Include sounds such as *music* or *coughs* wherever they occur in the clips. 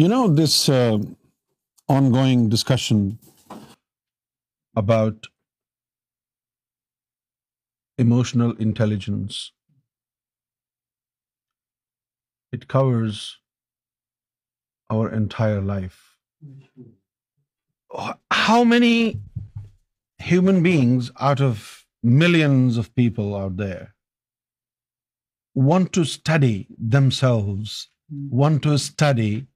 This uh, ongoing discussion about emotional intelligence, it covers our entire life. How many human beings out of millions of people out there want to study themselves, want to study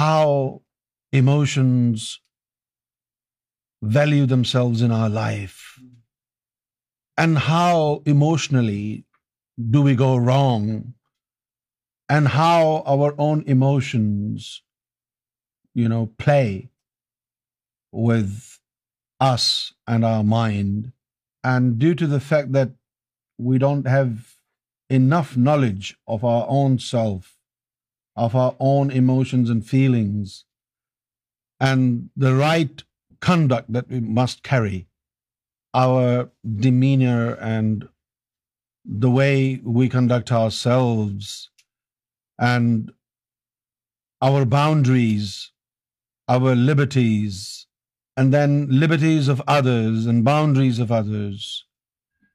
how emotions value themselves in our life, and how emotionally do we go wrong, and how our own emotions, play with us and our mind. And due to the fact that we don't have enough knowledge of our own self of our own emotions and feelings and the right conduct that we must carry, our demeanor and the way we conduct ourselves and our boundaries, our liberties, and then liberties of others and boundaries of others.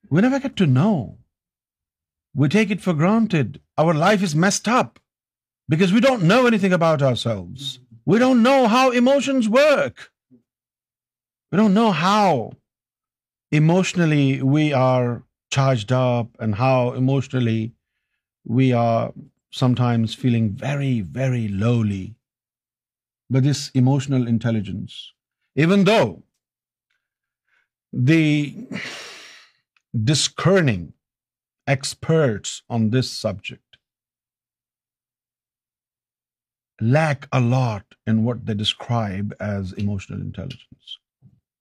We never get to know. We take it for granted. Our life is messed up because we don't know anything about ourselves. We don't know how emotions work. We don't know how emotionally we are charged up and how emotionally we are sometimes feeling very, very lowly. But this emotional intelligence, even though the discerning experts on this subject lack a lot in what they describe as emotional intelligence.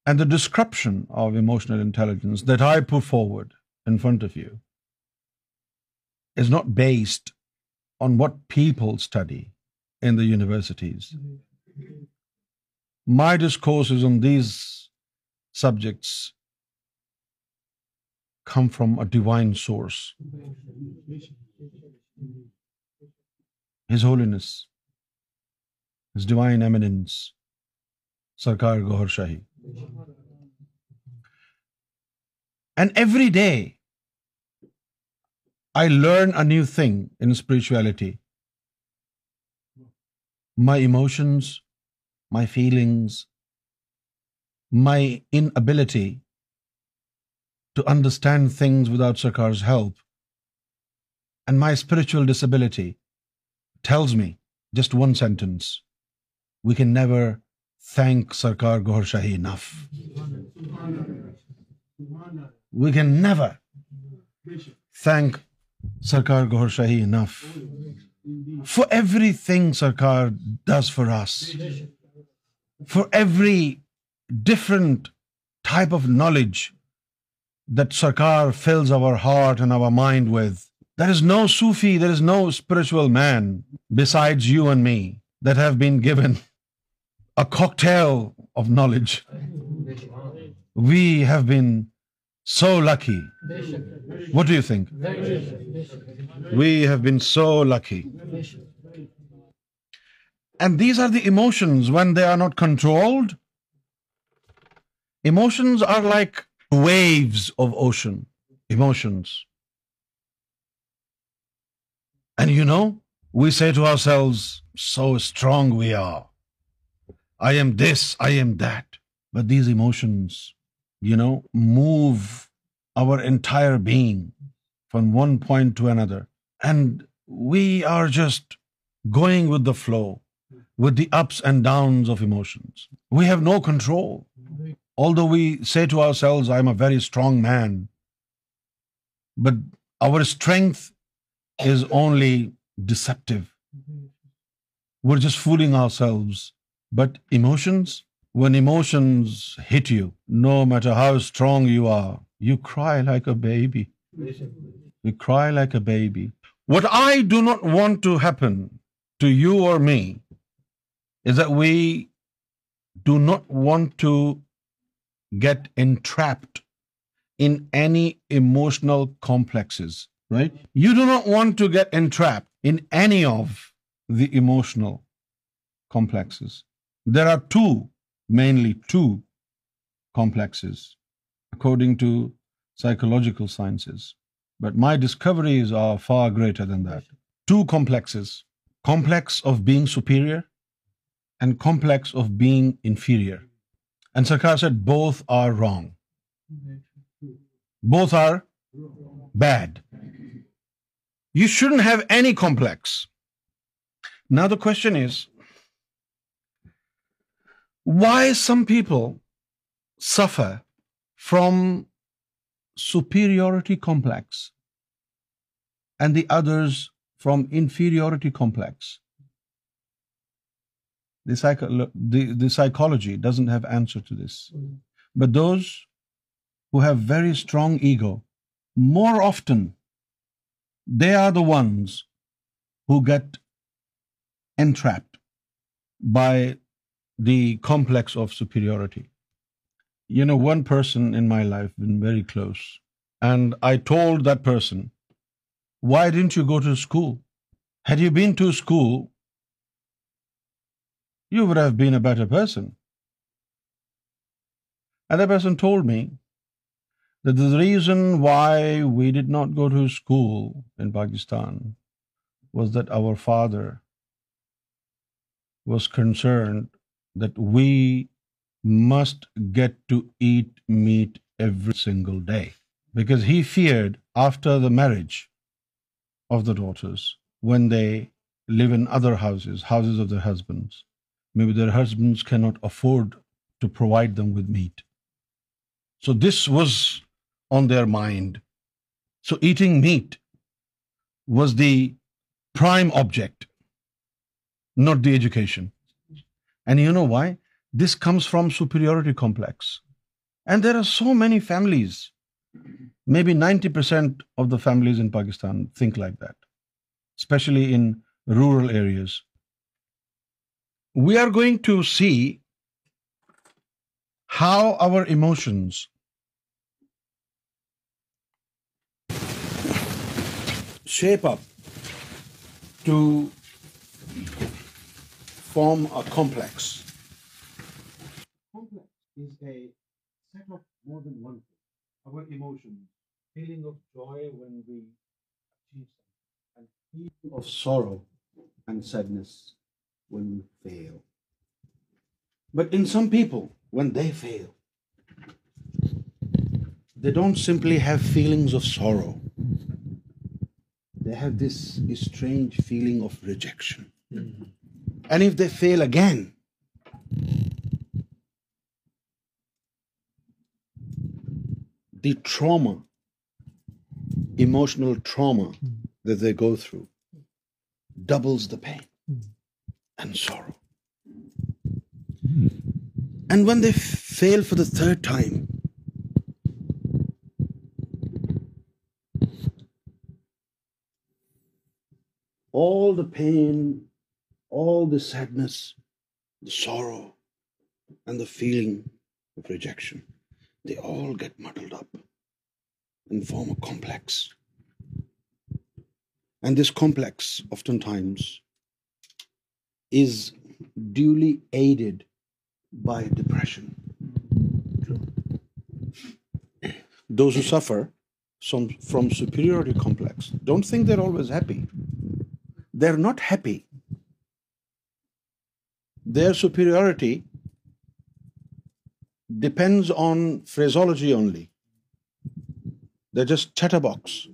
And the description of emotional intelligence that I put forward in front of you is not based on what people study in the universities. Mm-hmm. My discourses on these subjects come from a divine source, His Holiness, divine eminence Sarkar Gohar Shahi and every day I learn a new thing in spirituality my emotions my feelings my inability to understand things without Sarkar help and my spiritual disability ٹھیک me just one sentence we can never thank Sarkar Gohar Shahi enough we can never thank Sarkar Gohar Shahi enough for everything Sarkar does for us for every different type of knowledge Sarkar fills our heart and our mind with there is no Sufi there is no spiritual man beside you and me that have been given a cocktail of knowledge. We have been so lucky. What do you think? We have been so lucky. And these are the emotions when they are not controlled. Emotions are like waves of ocean. Emotions. And you know, we say to ourselves, so strong we are. I am this, I am that. But these emotions, move our entire being from one point to another. And we are just going with the flow, with the ups and downs of emotions. We have no control. Although we say to ourselves, I am a very strong man, but our strength is only deceptive. We're just fooling ourselves but emotions, when emotions hit you, no matter how strong you are, you cry like a baby. You cry like a baby. What I do not want to happen to you or me is that we do not want to get entrapped in any emotional complexes, right? You do not want to get entrapped in any of the emotional complexes. There are mainly two complexes according to psychological sciences, but my discoveries are far greater than that. Two complexes: complex of being superior and complex of being inferior. And Sarkar said both are wrong. Both are bad. You shouldn't have any complex. Now the question is, why some people suffer from superiority complex and the others from inferiority complex. The psychology doesn't have answer to this. But those who have very strong ego, more often they are the ones who get entrapped by the complex of superiority. You know, one person in my life, been very close, and I told that person, why didn't you go to school? Had you been to school, you would have been a better person. And that person told me that the reason why we did not go to school in Pakistan was that our father was concerned that we must get to eat meat every single day. Because he feared after the marriage of the daughters, when they live in other houses, houses of their husbands, maybe their husbands cannot afford to provide them with meat. So this was on their mind. So eating meat was the prime object, not the education. And you know why? This comes from superiority complex. And there are so many families, maybe 90% of the families in Pakistan think like that, especially in rural areas. We are going to see how our emotions shape up to form complex but in people when they feel they don't simply feelings of sorrow they have feeling of rejection And if they fail again, the trauma, emotional trauma that they go through doubles the pain and sorrow. And when they fail for the third time, all the pain all the sadness, the sorrow, and the feeling of rejection, they all get muddled up and form a complex. And this complex, oftentimes, is duly aided by depression. Those who suffer from superiority complex don't think they're always happy. They're not happy their superiority depends on phraseology only. They're just chatterbox.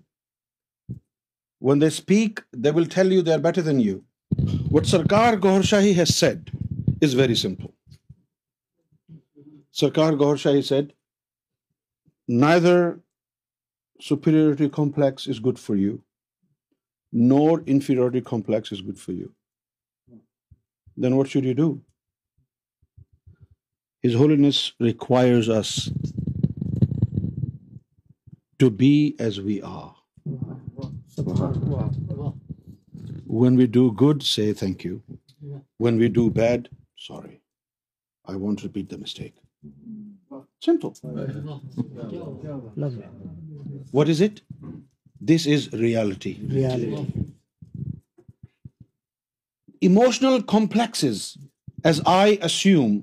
When they speak, they will tell you they're better than you. What Sarkar Gohar Shahi has said is very simple. Sarkar Gohar Shahi said, neither superiority complex is good for you, nor inferiority complex is good for you then what should you do? His Holiness requires us to be as we are. When we do good, say thank you. When we do bad, sorry, I won't repeat the mistake. Simple. What is it? This is reality. As I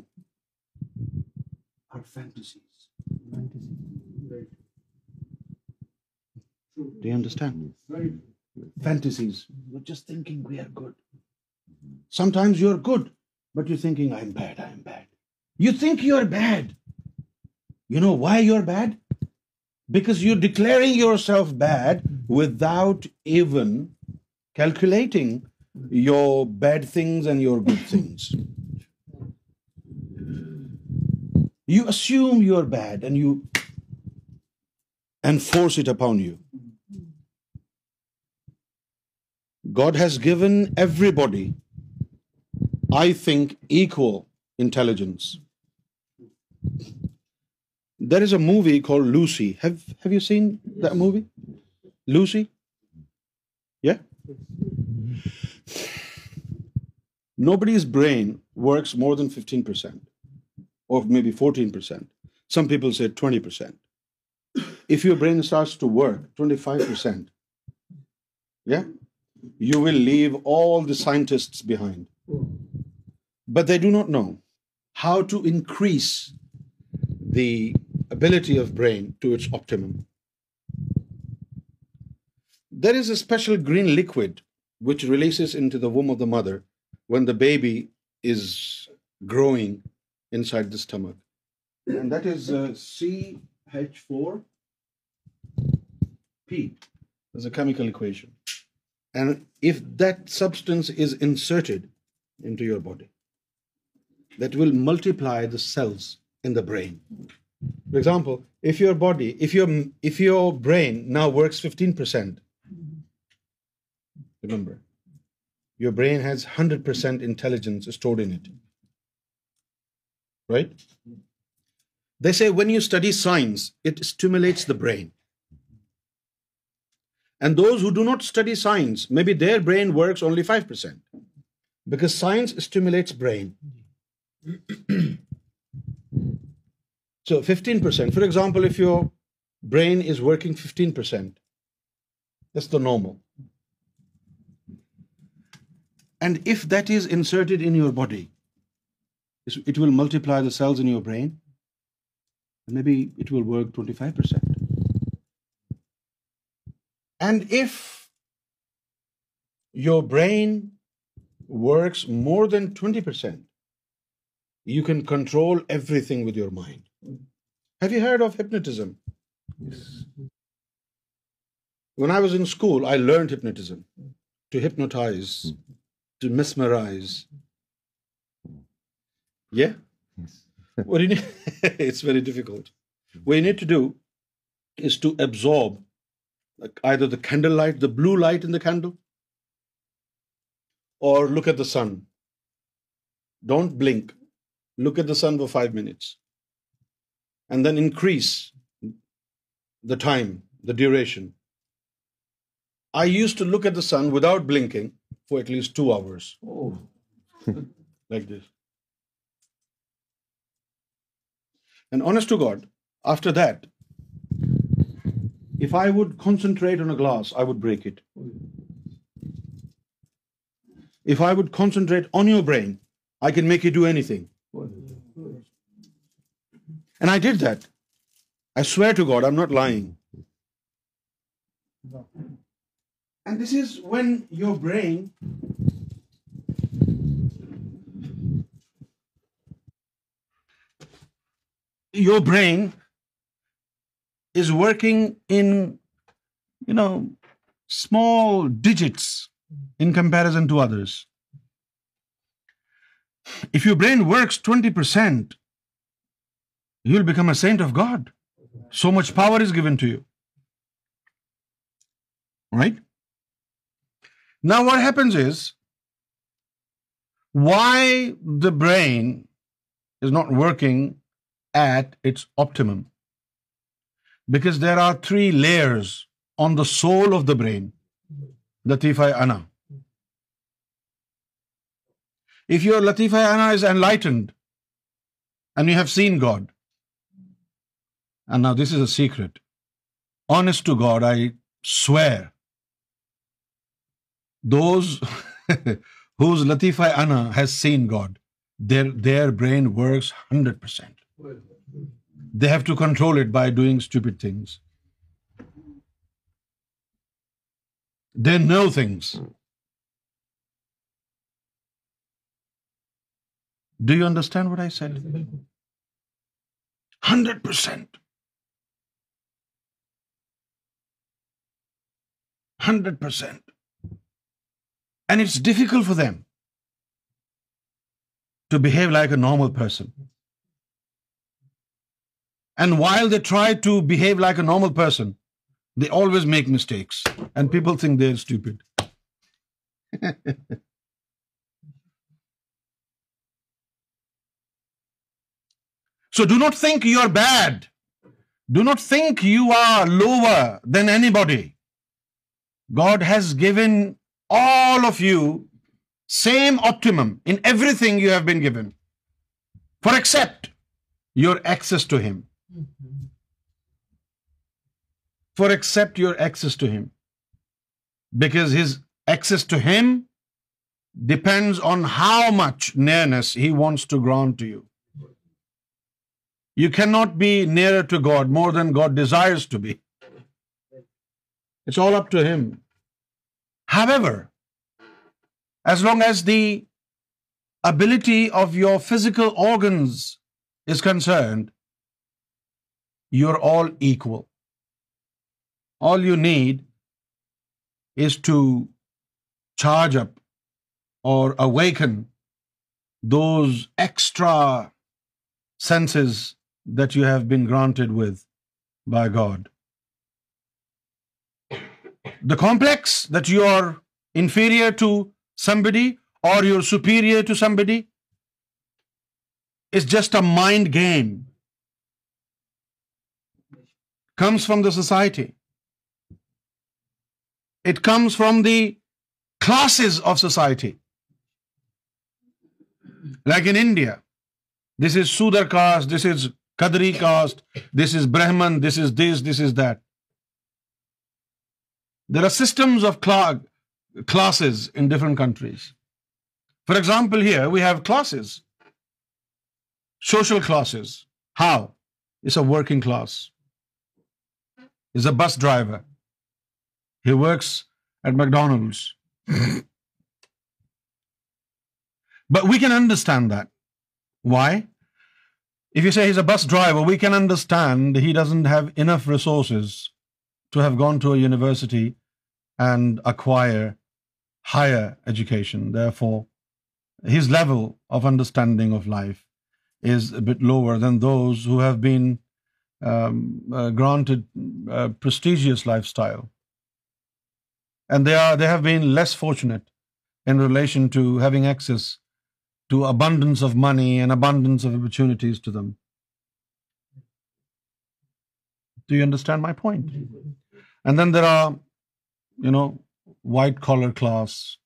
sometimes you are good but you thinking you are bad you know why you are bad because you declaring yourself bad without even calculating your bad things and your good things. You assume you are bad and you force it upon you. God has given everybody, I think, equal intelligence. There is a movie called Lucy. Have you seen that movie? Lucy? Yeah? Nobody's brain works more than 15%, or maybe 14%. Some people say 20%. If your brain starts to work 25%, yeah, you will leave all the scientists behind. But they do not know how to increase the ability of brain to its optimum. There is a special green liquid which releases into the womb of the mother when the baby is growing inside the stomach that is C H four chemicals is inserted in body that will multiply the cells example your body brain now works percent remember your brain has 100% intelligence stored in it, right? They say when you study science, it stimulates the brain. And those who do not study science, maybe their brain works only 5%, because science stimulates brain. *clears throat* So 15%, for example, if your brain is working 15%, that's the normal. And if that is inserted in your body, it will multiply the cells in your brain. Maybe it will work 25%. And if your brain works more than 20%, you can control everything with your mind. Have you heard of hypnotism? Yes. When I was in school, I learned hypnotism, to hypnotize mm-hmm to mesmerize. Yeah? Yes. *laughs* What you need, *laughs* it's very difficult. What you need to do is to absorb like either the candle light, the blue light in the candle, or look at the sun. Don't blink. Look at the sun for 5 minutes. And then increase the time, the duration. I used to look at the sun without blinking for at least 2 hours. Oh. *laughs* Like this. And honest to God, after that, if I would concentrate on a glass, I would break it. If I would concentrate on your brain, I can make you do anything. And I did that. I swear to God, I'm not lying. And this is when your brain is working in, you know, small digits in comparison to others. If your brain works 20%, you'll become a saint of God. So much power is given to you. Right? نا what happens is why the brain is not working at its optimum because there are three layers on the soul of the brain لطیفہ انا if your لطیفہ انا is enlightened and you have seen God and نا this is a secret honest to God I swear Those *laughs* whose Latifa Ana has seen God, their brain works 100%. They have to control it by doing stupid things. They know things. Do you understand what I said? 100%. 100%. And it's difficult for them to behave like a normal person. And while they try to behave like a normal person, they always make mistakes. And people think they're stupid. *laughs* So do not think you are bad. Do not think you are lower than anybody. God has given all of you same optimum in everything you have been given, for except your access to Him. For except your access to Him. Because His access to Him depends on how much nearness He wants to grant to you. You cannot be nearer to God more than God desires to be. It's all up to Him. However, as long as the ability of your physical organs is concerned, you're all equal. All you need is to charge up or awaken those extra senses that you have been granted with by God. The complex that you are inferior to somebody or you are superior to somebody is just a mind game comes from the society it comes from the classes of society like India this is Shudra caste this is Kadri caste this is Brahmin this is this this is that There are systems of classes in different countries. For example, here we have classes, social classes. How? It's a working class. He's a bus driver. He works at McDonald's. *coughs* But we can understand that. Why? If you say he's a bus driver, we can understand he doesn't have enough resources to have gone to a university and acquire higher education. Therefore, his level of understanding of life is a bit lower than those who have been um, uh, granted a uh, prestigious lifestyle. And they have been less fortunate in relation to having access to abundance of money and abundance of opportunities to them. Do you understand my point? And then there are white collar class.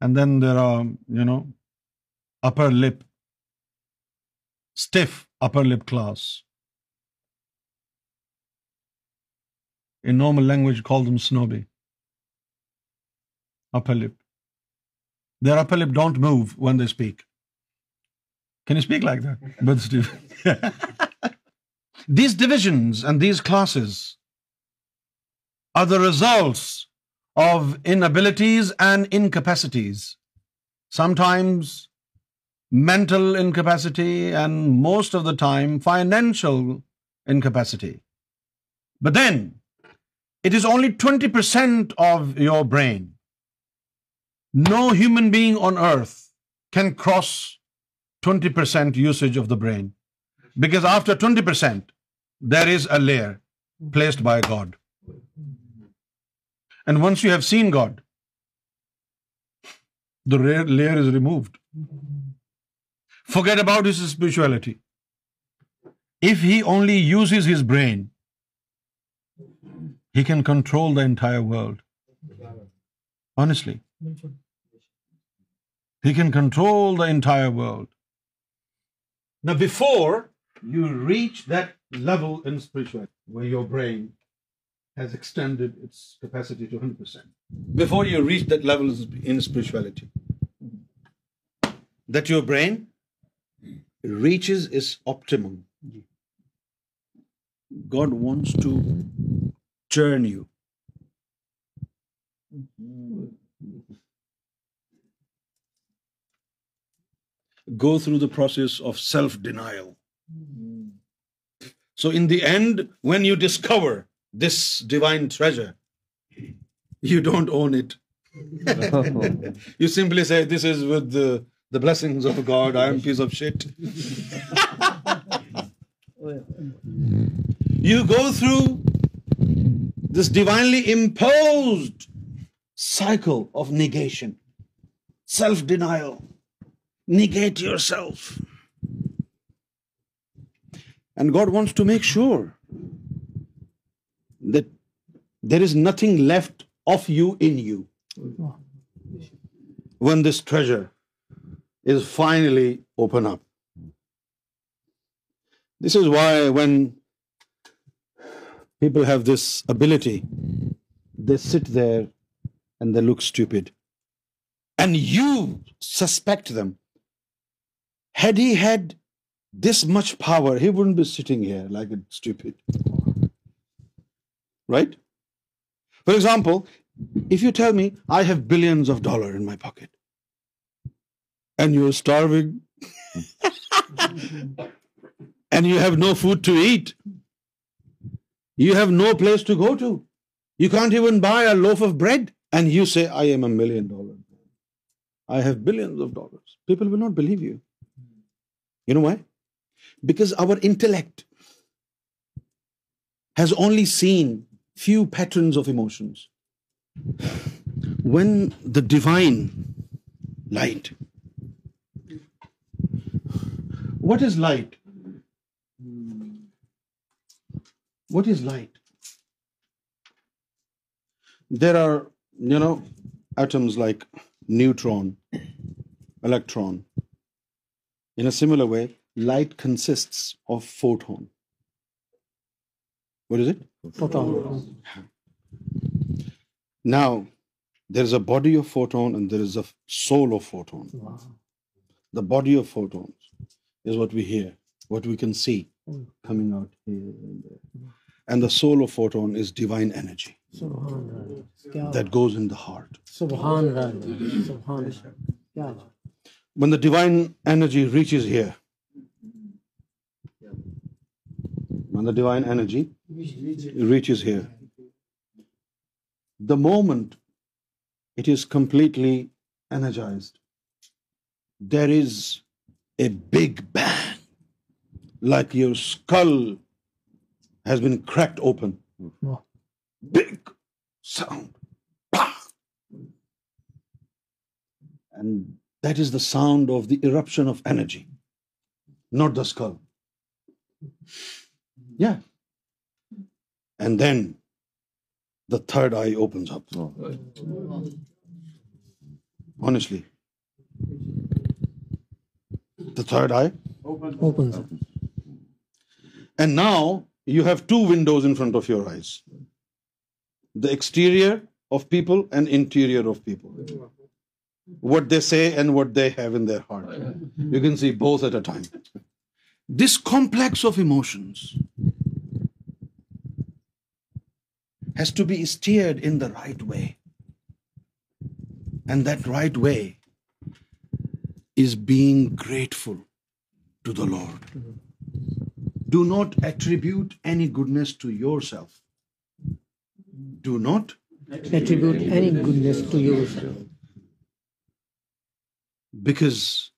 And then there are, upper lip, stiff upper lip class. In normal language, call them snobby. Upper lip. Their upper lip don't move when they speak. Can you speak like that? *laughs* *laughs* These divisions and these classes are the results of inabilities and incapacities. Sometimes mental incapacity and most of the time financial incapacity. But then it is only 20% of your brain. No human being on earth can cross 20% usage of the brain, because after 20% there is a layer placed by God. And once you have seen God, the layer is removed. Forget about his spirituality. If he only uses his brain, he can control the entire world. Honestly. He can control the entire world. Now, before you reach that level in spirituality where your brain God wants to churn you go through the process of self then so and when you discover this divine treasure, you don't own it. *laughs* You simply say, this is with the blessings of God, I am a piece of shit. *laughs* You go through this divinely imposed cycle of negation, self-denial, negate yourself. And God wants to make sure that there is nothing left of you in you. When this treasure is finally opened up. This is why when people have this ability, they sit there and they look stupid. And you suspect them. Had he had this much power, he wouldn't be sitting here like a stupid right? For example, if you tell me I have billions of dollars in my pocket and you're starving *laughs* and you have no food to eat, you have no place to go to, you can't even buy a loaf of bread, and you say, I am $1 million. I have billions of dollars. People will not believe you. You know why? Because our intellect has only seen few patterns of emotions. When the divine light, what is light? What is light? There are, atoms like neutron, electron. In a similar way, light consists of photon. What is it? Now there is a body of photon soul of photon the body of photon soul of photon reach is he when the divine energy reaches here, the moment it is completely energized, there is a big bang, like your skull has been cracked open. Big sound. And that is the sound of the eruption of energy, not the skull. Third eye open and now you have two windows in front of your eyes people what they say and what they have their heart you can see both at a time This complex of emotions has to be steered in the right way. And that right way is being grateful to the Lord. Do not attribute any goodness to yourself. Do not attribute any goodness to yourself. Because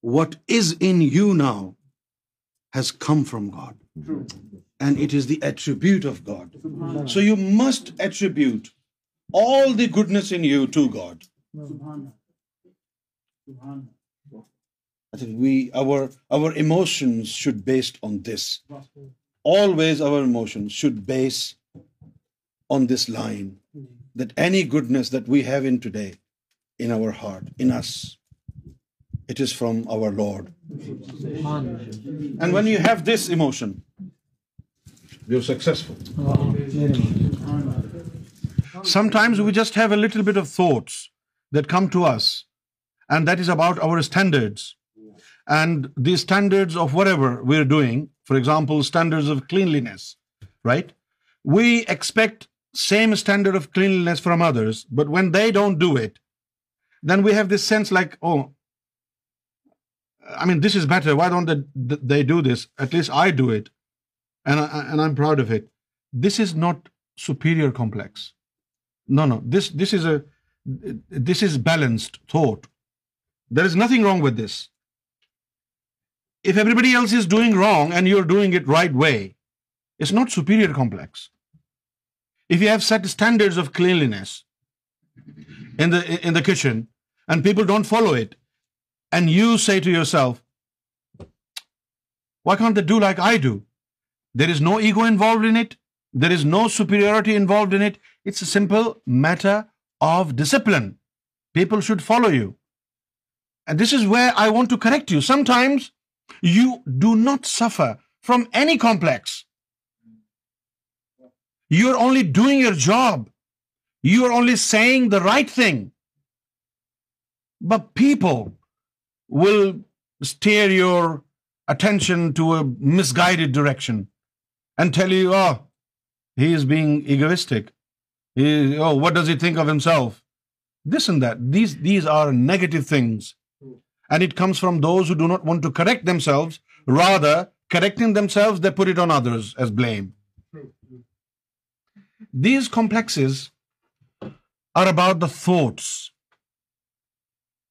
what is in you now has come from God. True. And it is the attribute of God. So you must attribute all the goodness in you to God. I think our emotions should based on this. Always our emotions should base on this line, hmm. that any goodness that we have in today, in our heart, in us, it is from our Lord. And when you have this emotion, you're successful. Sometimes we just have a little bit of thoughts that come to us, and that is about our standards. And these standards of whatever we're doing, for example, standards of cleanliness, right? We expect same standard of cleanliness from others, but when they don't do it, then we have this sense like, oh, I mean, this is better. Why don't they do this? At least I do it, and I'm proud of it. This is not superior complex. No. This is balanced thought. There is nothing wrong with this. If everybody else is doing wrong and you're doing it right way, it's not superior complex. If you have set standards of cleanliness in the kitchen and people don't follow it, and you say to yourself, why can't they do like I do? There is no ego involved in it. There is no superiority involved in it. It's a simple matter of discipline. People should follow you. And this is where I want to correct you. Sometimes you do not suffer from any complex. You're only doing your job. You're only saying the right thing. But people will steer your attention to a misguided direction and tell you, oh, he is being egoistic. Oh, what does he think of himself? This and that. These are negative things. And it comes from those who do not want to correct themselves. Rather, correcting themselves, they put it on others as blame. These complexes are about the thoughts.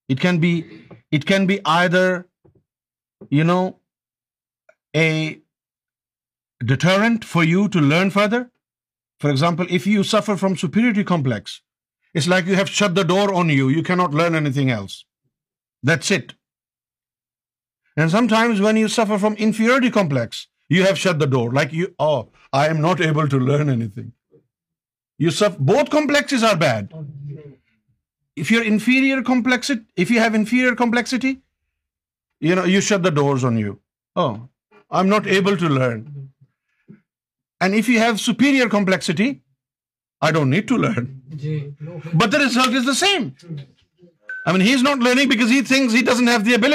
It can be it can be either, a deterrent for you to learn further. For example, if you suffer from superiority complex, it's like you have shut the door on you. You cannot learn anything else. That's it. And sometimes when you suffer from inferiority complex, you have shut the door. Like oh, I am not able to learn anything. Both complexes are bad. On you I am not able to learn you have I don't need to learn the same I is not learning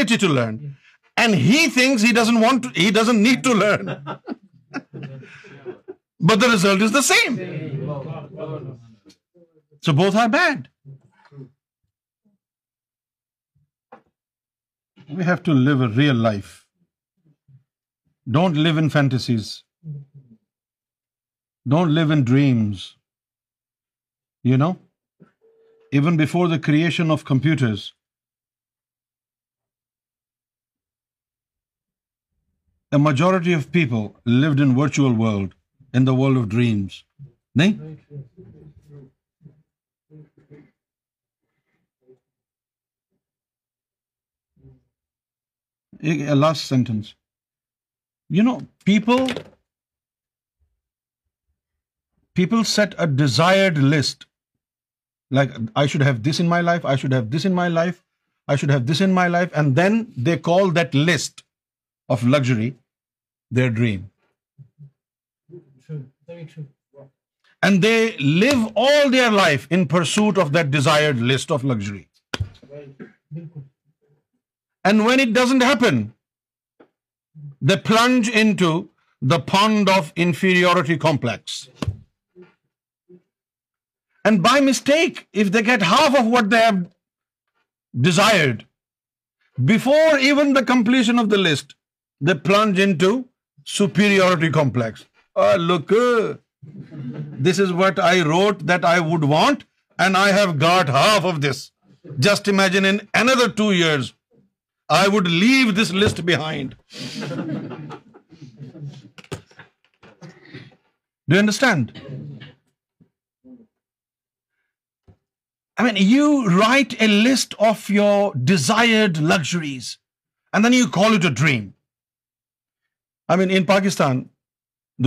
need to learn result is the same so both are bad We have to live a real life. Don't live in fantasies. Don't live in dreams. You know, even before the creation of computers, a majority of people lived in virtual world, in the world of dreams. Nahin? last sentence. You know, people set a desired list. Like, I should have this in my life, I should have this in my life, I should have this in my life, and then they call that list of luxury their dream. True, very true. And they live all their life in pursuit of that desired list of luxury. Right. And when it doesn't happen, they plunge into the pond of inferiority complex. And by mistake, if they get half of what they have desired, before even the completion of the list, they plunge into superiority complex. Oh, look, uh, this is what I wrote that I would want, and I have got half of this. Just imagine in another 2 years, I would leave this list behind. Do you understand? I mean, you write a list of your desired luxuries and then you call it a dream. I mean, in Pakistan,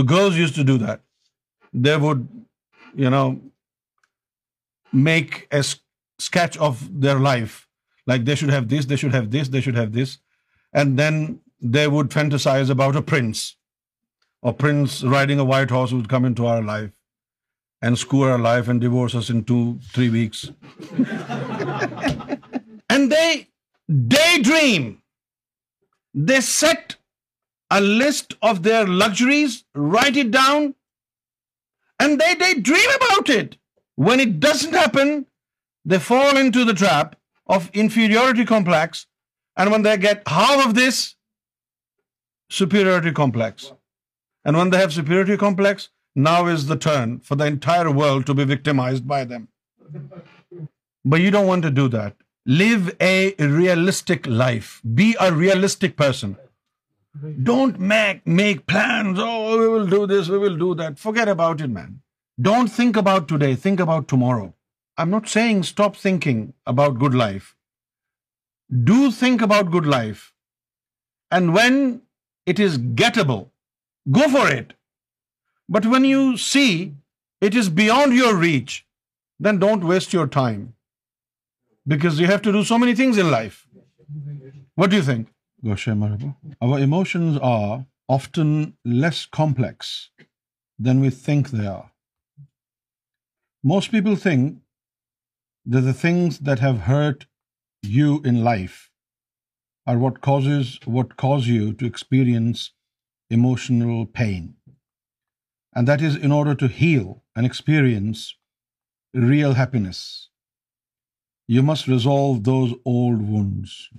the girls used to do that. They would, you know, make a sketch of their life like they should have this, they should have this, they should have this. And then they would fantasize about a prince. Or prince riding a white horse would come into our life and skew our life and divorce us in 2-3 weeks. *laughs* And they daydream. They set a list of their luxuries, write it down, and they daydream about it. When it doesn't happen, they fall into the trap of inferiority complex, and when they get half of this, superiority complex. And when they have superiority complex, now is the turn for the entire world to be victimized by them. But you don't want to do that. Live a realistic life. Be a realistic person. Don't make plans. Oh, we will do this, we will do that. Forget about it, man. Don't think about today. Think about tomorrow. I'm not saying stop thinking about good life. Do think about good life. And when it is gettable, go for it. But when you see it is beyond your reach, then don't waste your time. Because you have to do so many things in life. What do you think? Our emotions are often less complex than we think they are. Most people think that the things that have hurt you in life are what cause you to experience emotional pain. And that is in order to heal and experience real happiness. You must resolve those old wounds.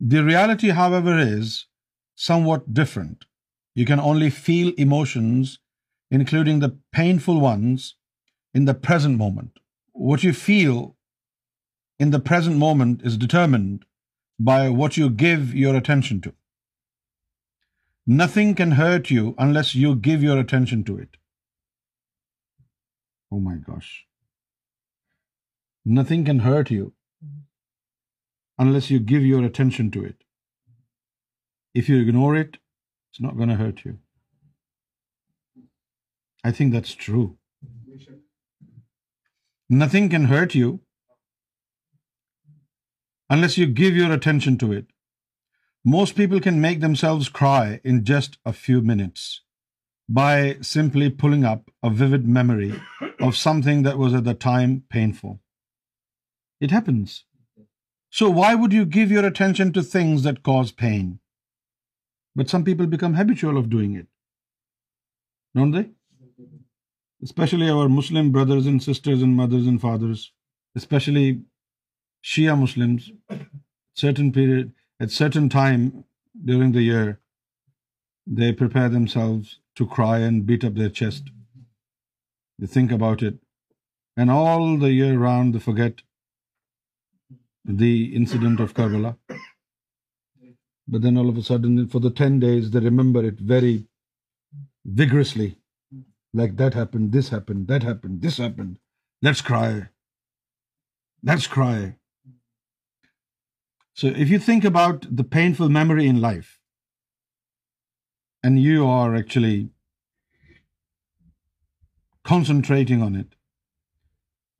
The reality, however, is somewhat different. You can only feel emotions, including the painful ones, in the present moment what you feel in the present moment is determined by what you give your attention to. Nothing can hurt you unless you give your attention to it. Oh my gosh. Nothing can hurt you unless you give your attention to it. If you ignore it, it's not going to hurt you. I think that's true. Nothing can hurt you unless you give your attention to it. Most people can make themselves cry in just a few minutes by simply pulling up a vivid memory of something that was at the time painful. It happens. So why would you give your attention to things that cause pain? But some people become habitual of doing it, don't they? especially our Muslim brothers and sisters and mothers and fathers, especially Shia Muslims, at certain time during the year, they prepare themselves to cry and beat up their chest. They think about it. And all the year round, they forget the incident of Karbala. But then all of a sudden, for the 10 days, they remember it very vigorously. About the painful memory in life and you are actually concentrating on it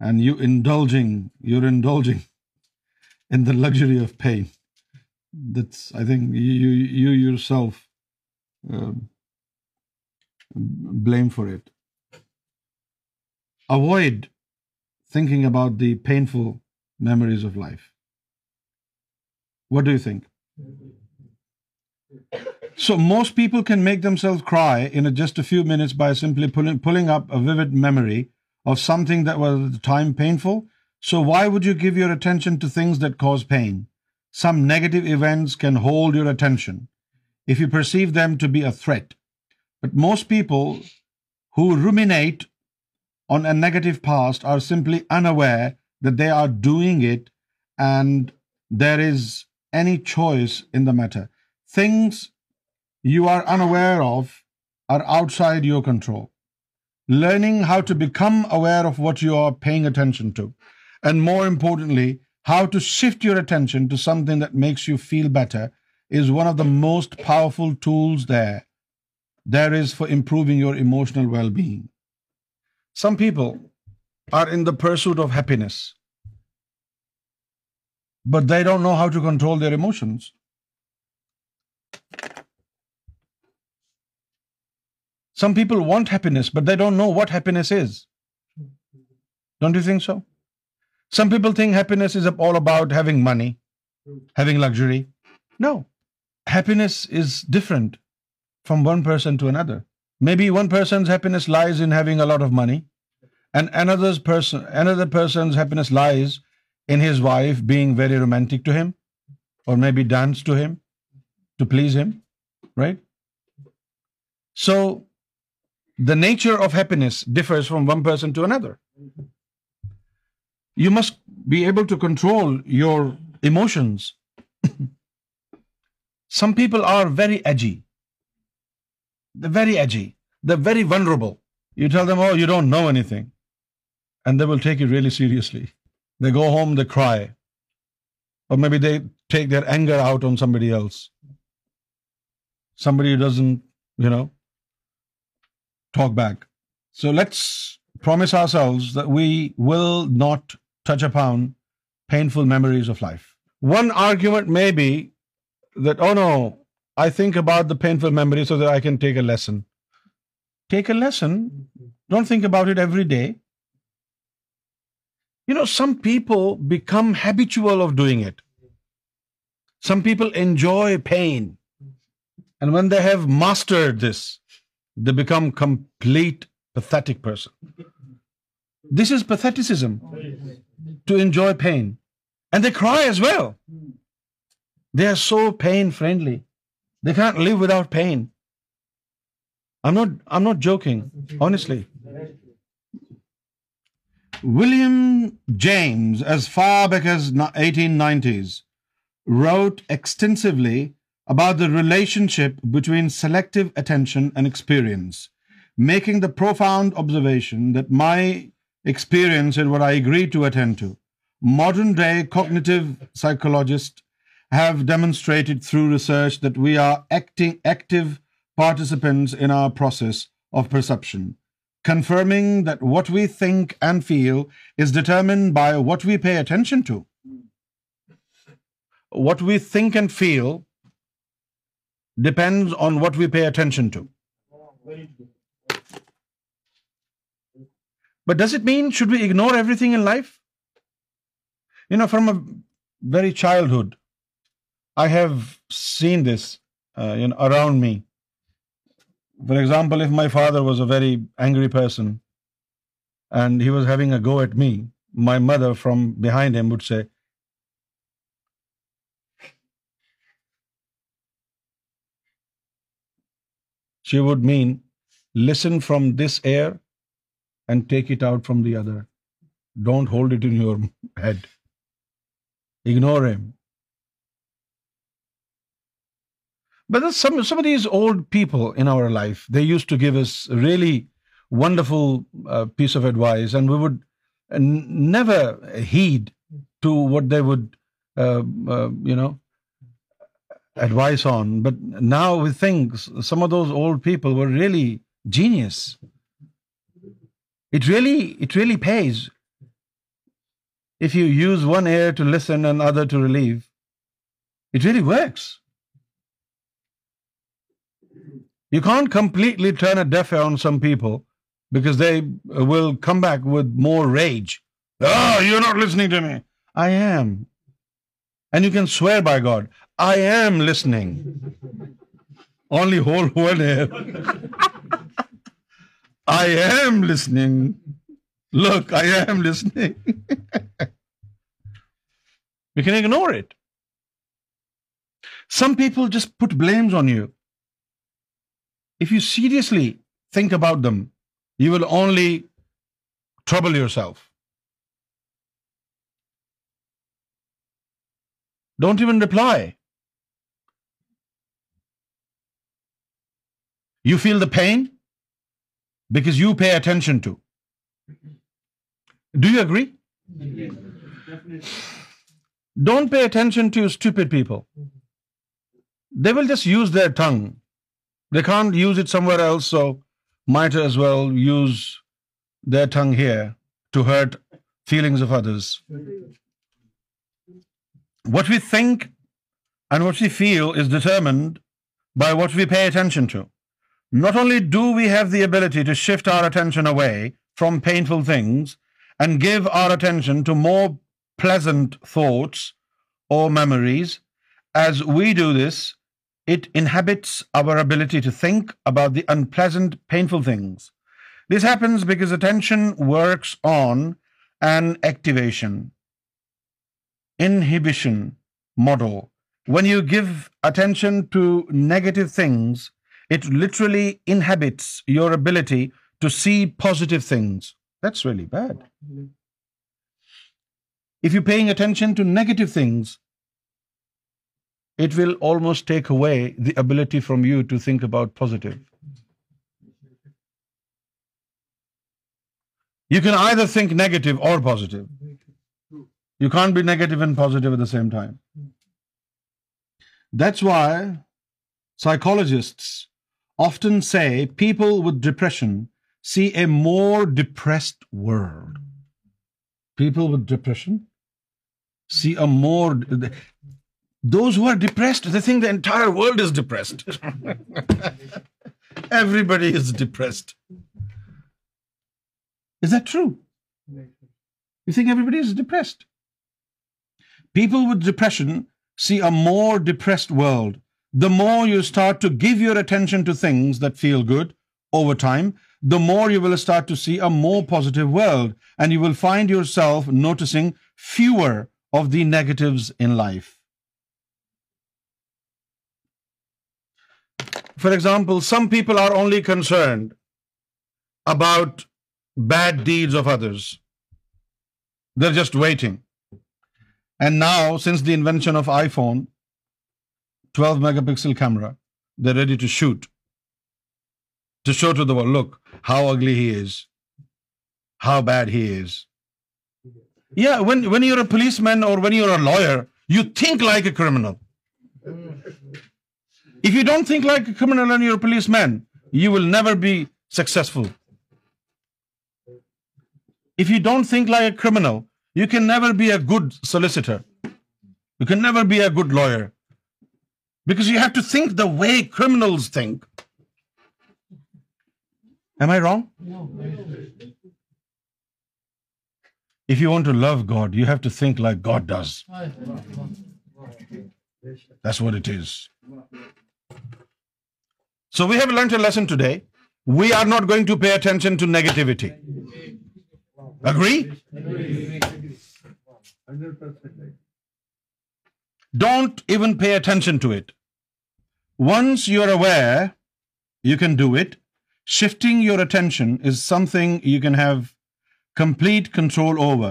and you ending you ending in the luxury of pains I think you yourself blame for it. Avoid thinking about the painful memories of life. What do you think? So most people can make themselves cry in just a few minutes by simply pulling up a vivid memory of something that was at the time painful. So why would you give your attention to things that cause pain? Some negative events can hold your attention if you perceive them to be a threat. Most people who ruminate on a negative past are simply unaware that they are doing it and there is any choice in the matter. Things you are unaware of are outside your control. Learning how to become aware of what you are paying attention to, and more importantly, how to shift your attention to something that makes you feel better is one of the most powerful tools there there is for improving your emotional well-being. Some people are in the pursuit of happiness, but they don't know how to control their emotions. Some people want happiness, but they don't know what happiness is. Don't you think so? Some people think happiness is all about having money, having luxury. No, happiness is different from one person to another. Maybe one person's happiness lies in having a lot of money, and another person's happiness lies in his wife being very romantic to him, or maybe dance to him to please him, right? So the nature of happiness differs from one person to another. You must be able to control your emotions. *coughs* Some people are very edgy. They're very edgy. They're very vulnerable. You tell them, oh, you don't know anything. And they will take it really seriously. They go home, they cry. Or maybe they take their anger out on somebody else. Somebody who doesn't, talk back. So let's promise ourselves that we will not touch upon painful memories of life. One argument may be that, oh no, I think about the painful memory so that I can take a lesson. Take a lesson. Don't think about it every day. You know, some people become habitual of doing it. Some people enjoy pain. And when they have mastered this, they become complete pathetic person. This is patheticism, to enjoy pain. And they cry as well. They are so pain friendly. They can't live without pain. I'm not joking, honestly. William James, as far back as 1890s, wrote extensively about the relationship between selective attention and experience, making the profound observation that my experience is what I agree to attend to. Modern-day cognitive psychologist have demonstrated through research that we are active participants in our process of perception, confirming that what we think and feel is determined by what we pay attention to. What we think and feel depends on what we pay attention to. But does it mean, should we ignore everything in life? You know, from a very childhood, I have seen this uh, around me. For example, if my father was a very angry person and he was having a go at me, my mother from behind him would say, she would mean, listen from this ear and take it out from the other. Don't hold it in your *laughs* head. Ignore him. But there's some of these old people in our life, they used to give us a really wonderful uh, piece of advice, and we would never heed to what they would, uh, uh, advice on. But now we think some of those old people were really genius. It really pays if you use one ear to listen and other to relieve. It really works. You can't completely turn a deaf ear on some people because they will come back with more rage. Oh, you're not listening to me. I am. And you can swear by God, I am listening. *laughs* Only hold one ear. I am listening. Look, I am listening. You *laughs* can ignore it. Some people just put blames on you. If you seriously think about them, you will only trouble yourself. Don't even reply. You feel the pain because you pay attention to. Do you agree? Yes, definitely. Don't pay attention to stupid people. They will just use their tongue they can't use it somewhere else, so might as well use their tongue here to hurt feelings of others. What we think and what we feel is determined by what we pay attention to. Not only do we have the ability to shift our attention away from painful things and give our attention to more pleasant thoughts or memories, as we do this, it inhibits our ability to think about the unpleasant, painful things. This happens because attention works on an activation, inhibition model. When you give attention to negative things, it literally inhibits your ability to see positive things. That's really bad. Mm-hmm. If you're paying attention to negative things, it will almost take away the ability from you to think about positive. You can either think negative or positive. You can't be negative and positive at the same time. That's why psychologists often say people with depression see a more depressed world. People with depression see a more... those who are they think the is depressed people with depression see a more depressed more you start to give your attention to things that feel good over time will start to see a more will find yourself noticing fewer of the negatives in life For example, some people are only concerned about bad deeds of others. They're just waiting. And now, since the invention of iPhone, 12 megapixel camera, they're ready to shoot, to show to the world, look, how ugly he is, how bad he is. Yeah, when you're a policeman or when you're a lawyer, you think like a criminal. If you don't think like a criminal and you're a policeman, you will never be successful. If you don't think like a criminal, you can never be a good solicitor. You can never be a good lawyer. Because you have to think the way criminals think. Am I wrong? No. If you want to love God, you have to think like God does. That's what it is. So we have learned a lesson today. We are not going to pay attention to negativity. Agree? 100%. Don't even pay attention to it. Once you're aware, you can do it. Shifting your attention is something you can have complete control over.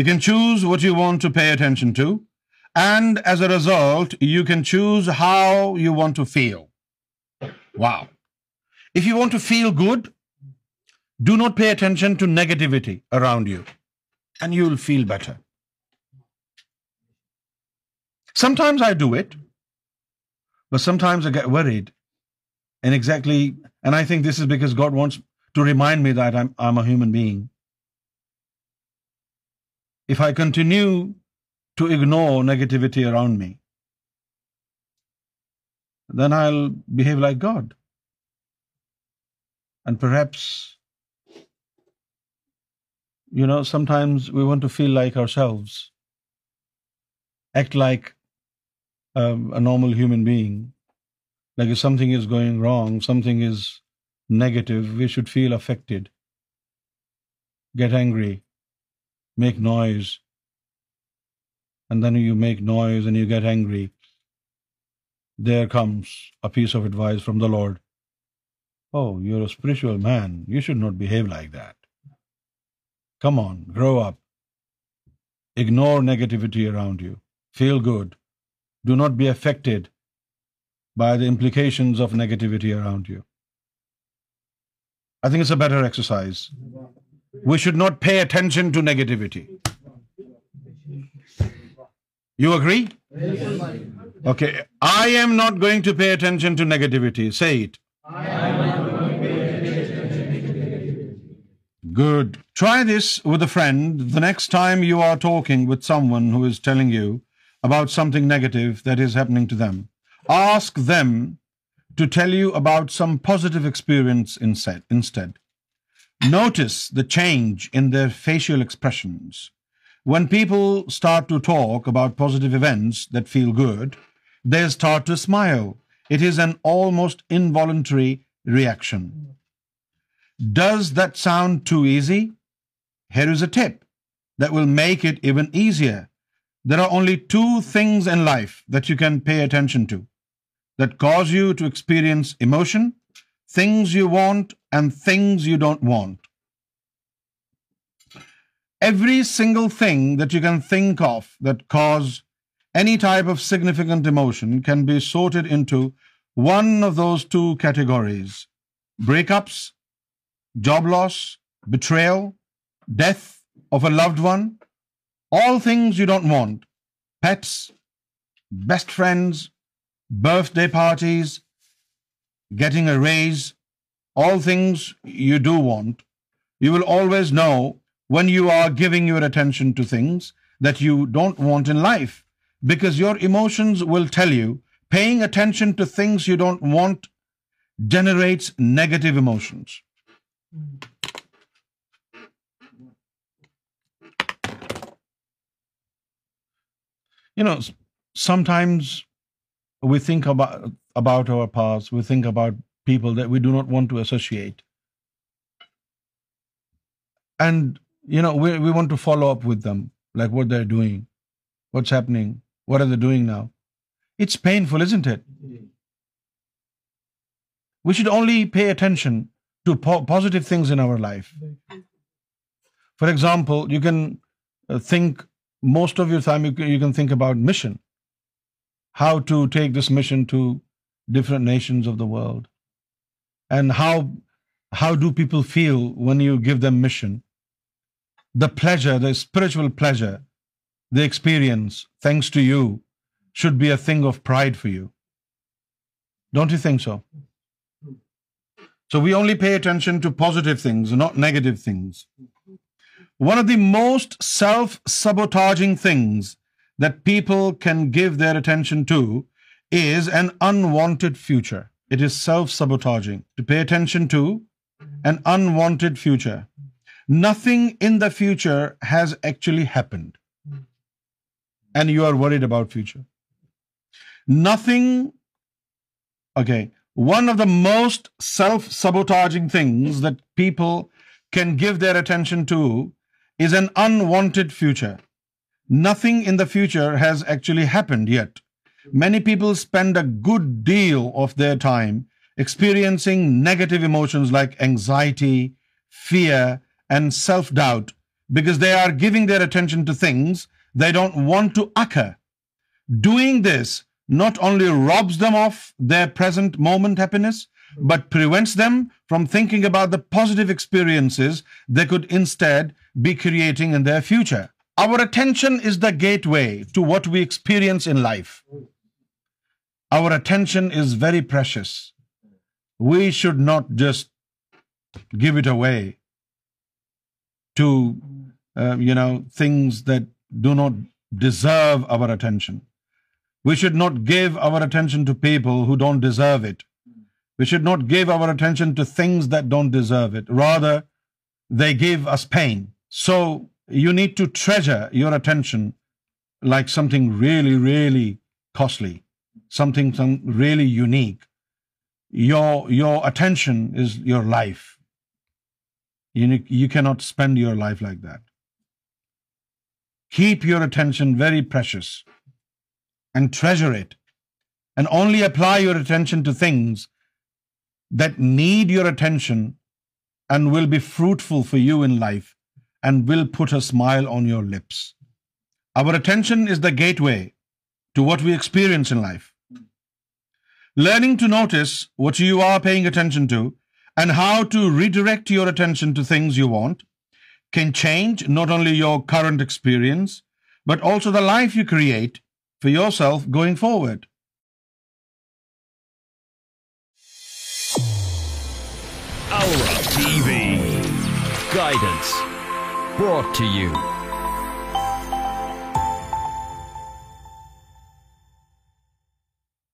You can choose what you want to pay attention to, and as a result, you can choose how you want to feel. Wow. If you want to feel good, do not pay attention to negativity around you, and you will feel better. Sometimes I do it, but sometimes I get worried. And I think this is because God wants to remind me that I'm a human being. If I continue to ignore negativity around me, then I'll behave like God. And perhaps, you know, sometimes we want to feel like ourselves, act like um, a normal human being. Like if something is going wrong, something is negative, we should feel affected, get angry, make noise. And then you make noise and you get angry there comes a piece of advice from the Lord. Oh, you're a spiritual man. You should not behave like that. Come on, grow up. Ignore negativity around you. Feel good. Do not be affected by the implications of negativity around you. I think it's a better exercise. We should not pay attention to negativity. You agree? Yes. Notice the change facial expressions when people start to talk about positive events that feel good They start to smile. It is an almost involuntary reaction. Does that sound too easy? Here is a tip that will make it even easier. There are only two things in life that you can pay attention to that cause you to experience emotion: things you want and things you don't want. Every single thing that you can think of that cause any type of significant emotion can be sorted into one of those two categories: breakups, job loss, betrayal, death of a loved one, all things you don't want, pets, best friends, birthday parties, getting a raise, all things you do want. You will always know when you are giving your attention to things that you don't want in life because your emotions will tell you paying attention to things you don't want generates negative emotions. You know, sometimes we think about our past, we think about people that we do not want to associate. And, you know, we want to follow up with them, like what they're doing, what's happening. What are they doing now? It's painful, isn't it? We should only pay attention to positive things in our life. For example, you can uh, think most of your time you can think about mission. How to take this mission to different nations of the world. And how do people feel when you give them mission? The pleasure, the spiritual pleasure people can give unwanted future future has actually and you are worried about future. Nothing, okay, one of the most self-sabotaging things that people can give their attention to is an unwanted future. Nothing in the future has actually happened yet. Many people spend a good deal of their time experiencing negative emotions like anxiety, fear, and self-doubt because they are giving their attention to things they don't want to occur. Doing this not only robs them of their present moment happiness, but prevents them from thinking about the positive experiences they could instead be creating in their future. Our attention is the gateway to what we experience in life. Our attention is very precious. We should not just give it away to uh, things that do not deserve our attention. We should not give our attention to people who don't deserve it. We should not give our attention to things that don't deserve it. Rather, they give us pain. So you need to treasure your attention like something really, really costly, something really unique. Your attention is your life. You cannot spend your life like that. Keep your attention very precious and treasure it, and only apply your attention to things that need your attention and will be fruitful for you in life and will put a smile on your lips. Our attention is the gateway to what we experience in life. Learning to notice what you are paying attention to and how to redirect your attention to things you want can change not only your current experience, but also the life you create for yourself going forward. Aura TV Guidance, brought to you